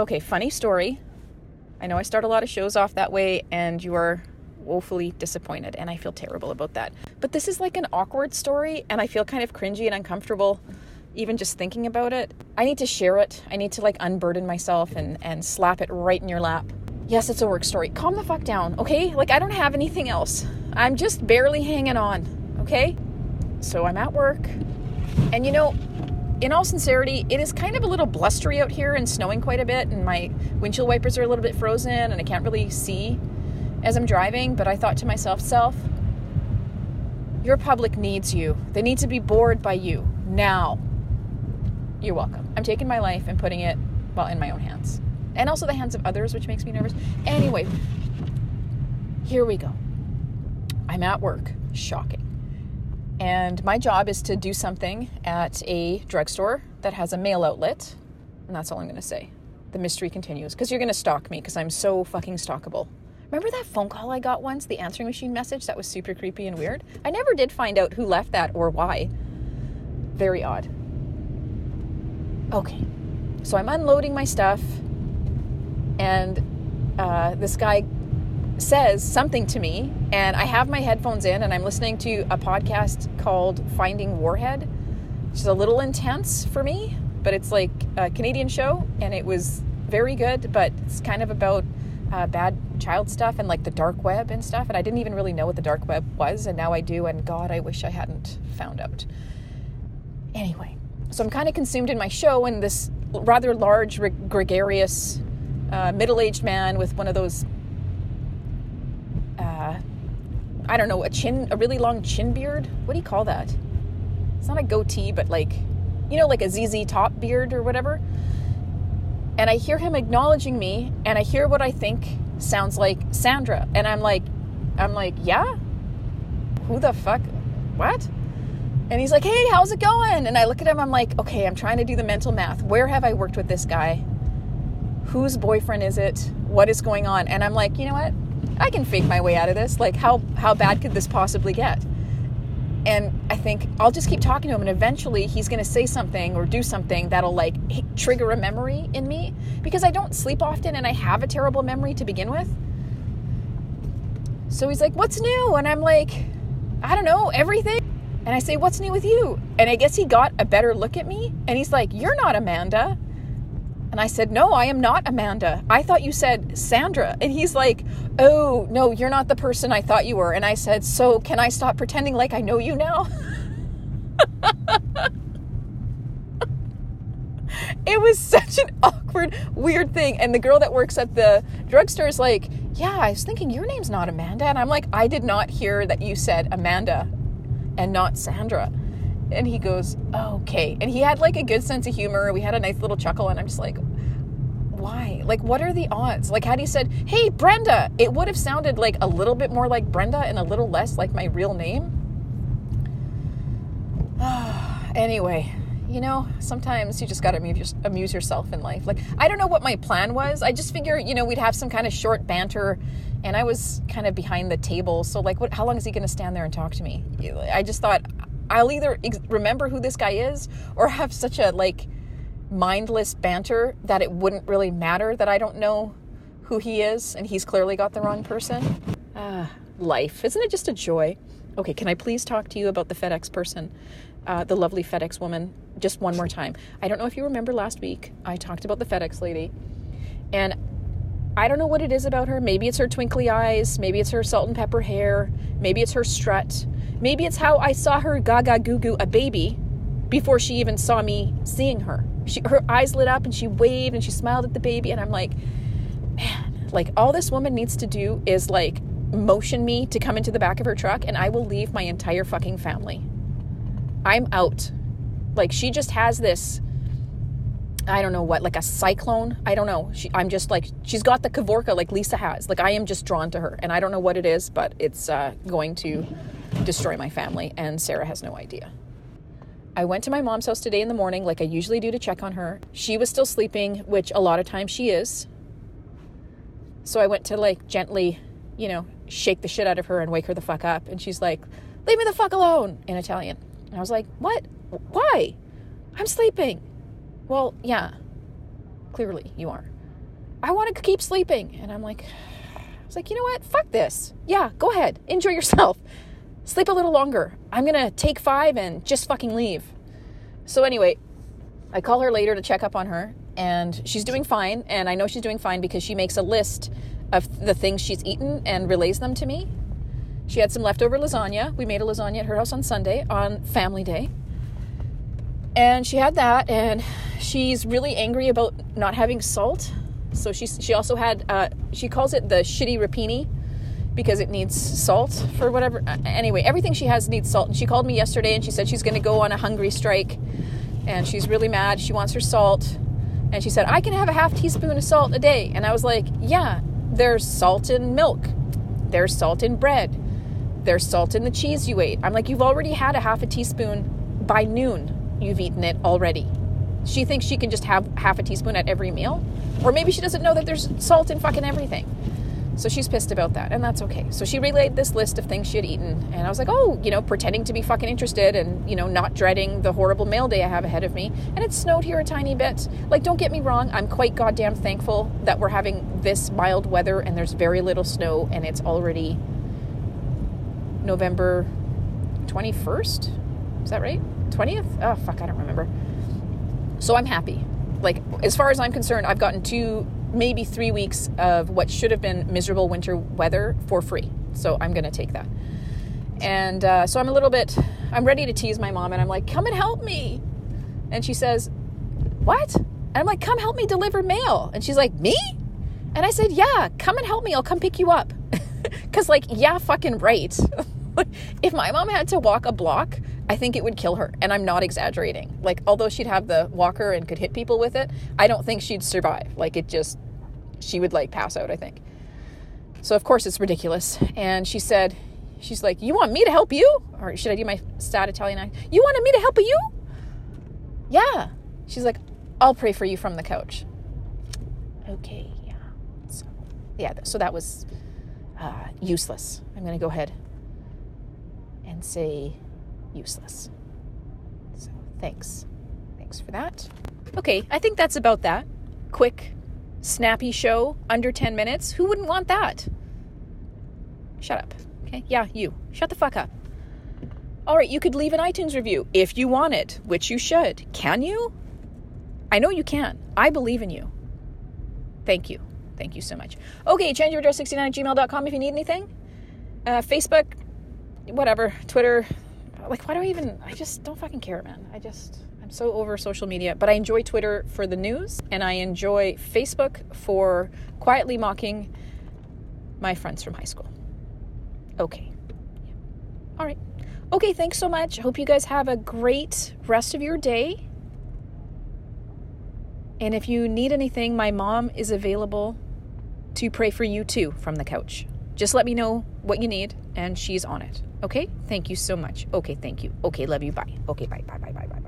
Okay, funny story. I know I start a lot of shows off that way, and you are woefully disappointed, and I feel terrible about that. But this is like an awkward story, and I feel kind of cringy and uncomfortable even just thinking about it. I need to share it. I need to like unburden myself and, and slap it right in your lap. Yes, it's a work story. Calm the fuck down, okay? Like, I don't have anything else. I'm just barely hanging on, okay? So I'm at work, and you know, in all sincerity, it is kind of a little blustery out here and snowing quite a bit, and my windshield wipers are a little bit frozen, and I can't really see as I'm driving. But I thought to myself, self, your public needs you. They need to be bored by you now. You're welcome. I'm taking my life and putting it, well, in my own hands. And also the hands of others, which makes me nervous. Anyway, here we go. I'm at work. Shocking. And my job is to do something at a drugstore that has a mail outlet. And that's all I'm going to say. The mystery continues because you're going to stalk me because I'm so fucking stalkable. Remember that phone call I got once, the answering machine message that was super creepy and weird? I never did find out who left that or why. Very odd. Okay, so I'm unloading my stuff, and uh, this guy says something to me, and I have my headphones in, and I'm listening to a podcast called Finding Warhead, which is a little intense for me, but it's like a Canadian show, and it was very good, but it's kind of about uh, bad child stuff and like the dark web and stuff. And I didn't even really know what the dark web was, and now I do, and God, I wish I hadn't found out. Anyway, so I'm kind of consumed in my show, and this rather large, gregarious, uh, middle aged man with one of those uh, I don't know, a chin, a really long chin beard. What do you call that? It's not a goatee, but like, you know, like a ZZ top beard or whatever. And I hear him acknowledging me, and I hear what I think sounds like Sandra. And I'm like, I'm like, yeah? Who the fuck? What? And he's like, hey, how's it going? And I look at him, I'm like, okay, I'm trying to do the mental math. Where have I worked with this guy? Whose boyfriend is it? What is going on? And I'm like, you know what? I can fake my way out of this. Like, how, how bad could this possibly get? And I think I'll just keep talking to him, and eventually he's going to say something or do something that'll like trigger a memory in me because I don't sleep often and I have a terrible memory to begin with. So he's like, What's new? And I'm like, I don't know, everything. And I say, What's new with you? And I guess he got a better look at me and he's like, You're not Amanda. And I said, No, I am not Amanda. I thought you said Sandra. And he's like, Oh, no, you're not the person I thought you were. And I said, So can I stop pretending like I know you now? it was such an awkward, weird thing. And the girl that works at the drugstore is like, Yeah, I was thinking your name's not Amanda. And I'm like, I did not hear that you said Amanda and not Sandra. And he goes, okay. And he had like a good sense of humor. We had a nice little chuckle, and I'm just like, why? Like, what are the odds? Like, had he said, hey, Brenda, it would have sounded like a little bit more like Brenda and a little less like my real name. anyway, you know, sometimes you just got to amuse, yourself in life. Like, I don't know what my plan was. I just figure, you know, we'd have some kind of short banter, and I was kind of behind the table. So, like, what? How long is he going to stand there and talk to me? I just thought I'll either ex- remember who this guy is or have such a like mindless banter that it wouldn't really matter that I don't know who he is and he's clearly got the wrong person. Ah, life. Isn't it just a joy? Okay, can I please talk to you about the FedEx person, uh, the lovely FedEx woman, just one more time? I don't know if you remember last week, I talked about the FedEx lady, and I don't know what it is about her. Maybe it's her twinkly eyes, maybe it's her salt and pepper hair, maybe it's her strut, Maybe it's how I saw her gaga goo goo a baby before she even saw me seeing her. She, her eyes lit up and she waved and she smiled at the baby. And I'm like, man, like all this woman needs to do is like motion me to come into the back of her truck and I will leave my entire fucking family. I'm out. Like she just has this I don't know what, like a cyclone. I don't know. She, I'm just like, she's got the Kavorka like Lisa has. Like, I am just drawn to her. And I don't know what it is, but it's uh, going to destroy my family, and Sarah has no idea. I went to my mom's house today in the morning, like I usually do, to check on her. She was still sleeping, which a lot of times she is. So I went to like gently, you know, shake the shit out of her and wake her the fuck up. And she's like, Leave me the fuck alone in Italian. And I was like, What? Why? I'm sleeping. Well, yeah, clearly you are. I want to keep sleeping. And I'm like, I was like, you know what? Fuck this. Yeah, go ahead. Enjoy yourself. Sleep a little longer. I'm to take five and just fucking leave. So, anyway, I call her later to check up on her, and she's doing fine. And I know she's doing fine because she makes a list of the things she's eaten and relays them to me. She had some leftover lasagna. We made a lasagna at her house on Sunday on family day. And she had that, and she's really angry about not having salt. So she she also had uh, she calls it the shitty rapini because it needs salt for whatever. Uh, anyway, everything she has needs salt. And she called me yesterday and she said she's going to go on a hungry strike, and she's really mad. She wants her salt, and she said I can have a half teaspoon of salt a day. And I was like, yeah, there's salt in milk, there's salt in bread, there's salt in the cheese you ate. I'm like, you've already had a half a teaspoon by noon you've eaten it already. She thinks she can just have half a teaspoon at every meal. Or maybe she doesn't know that there's salt in fucking everything. So she's pissed about that, and that's okay. So she relayed this list of things she had eaten, and I was like, oh, you know, pretending to be fucking interested and, you know, not dreading the horrible mail day I have ahead of me. And it snowed here a tiny bit. Like, don't get me wrong, I'm quite goddamn thankful that we're having this mild weather and there's very little snow, and it's already November 21st. Is that right? 20th? Oh, ah, fuck, I don't remember. So I'm happy. Like, as far as I'm concerned, I've gotten two, maybe three weeks of what should have been miserable winter weather for free. So I'm going to take that. And uh, so I'm a little bit, I'm ready to tease my mom, and I'm like, come and help me. And she says, what? And I'm like, come help me deliver mail. And she's like, me? And I said, yeah, come and help me. I'll come pick you up. Because, like, yeah, fucking right. if my mom had to walk a block, I think it would kill her. And I'm not exaggerating. Like, although she'd have the walker and could hit people with it, I don't think she'd survive. Like, it just, she would like pass out, I think. So, of course, it's ridiculous. And she said, she's like, You want me to help you? Or should I do my sad Italian accent? You wanted me to help you? Yeah. She's like, I'll pray for you from the couch. Okay, yeah. So, yeah, so that was uh, useless. I'm going to go ahead and say useless. So thanks. Thanks for that. Okay, I think that's about that. Quick, snappy show, under 10 minutes. Who wouldn't want that? Shut up. Okay? Yeah, you. Shut the fuck up. All right, you could leave an iTunes review if you want it, which you should. Can you? I know you can. I believe in you. Thank you. Thank you so much. Okay, change your address 69 at gmail.com if you need anything. Uh, Facebook, whatever, Twitter. Like, why do I even? I just don't fucking care, man. I just, I'm so over social media. But I enjoy Twitter for the news, and I enjoy Facebook for quietly mocking my friends from high school. Okay. Yeah. All right. Okay, thanks so much. Hope you guys have a great rest of your day. And if you need anything, my mom is available to pray for you too from the couch. Just let me know what you need, and she's on it. Okay? Thank you so much. Okay, thank you. Okay, love you. Bye. Okay, bye, bye, bye, bye, bye.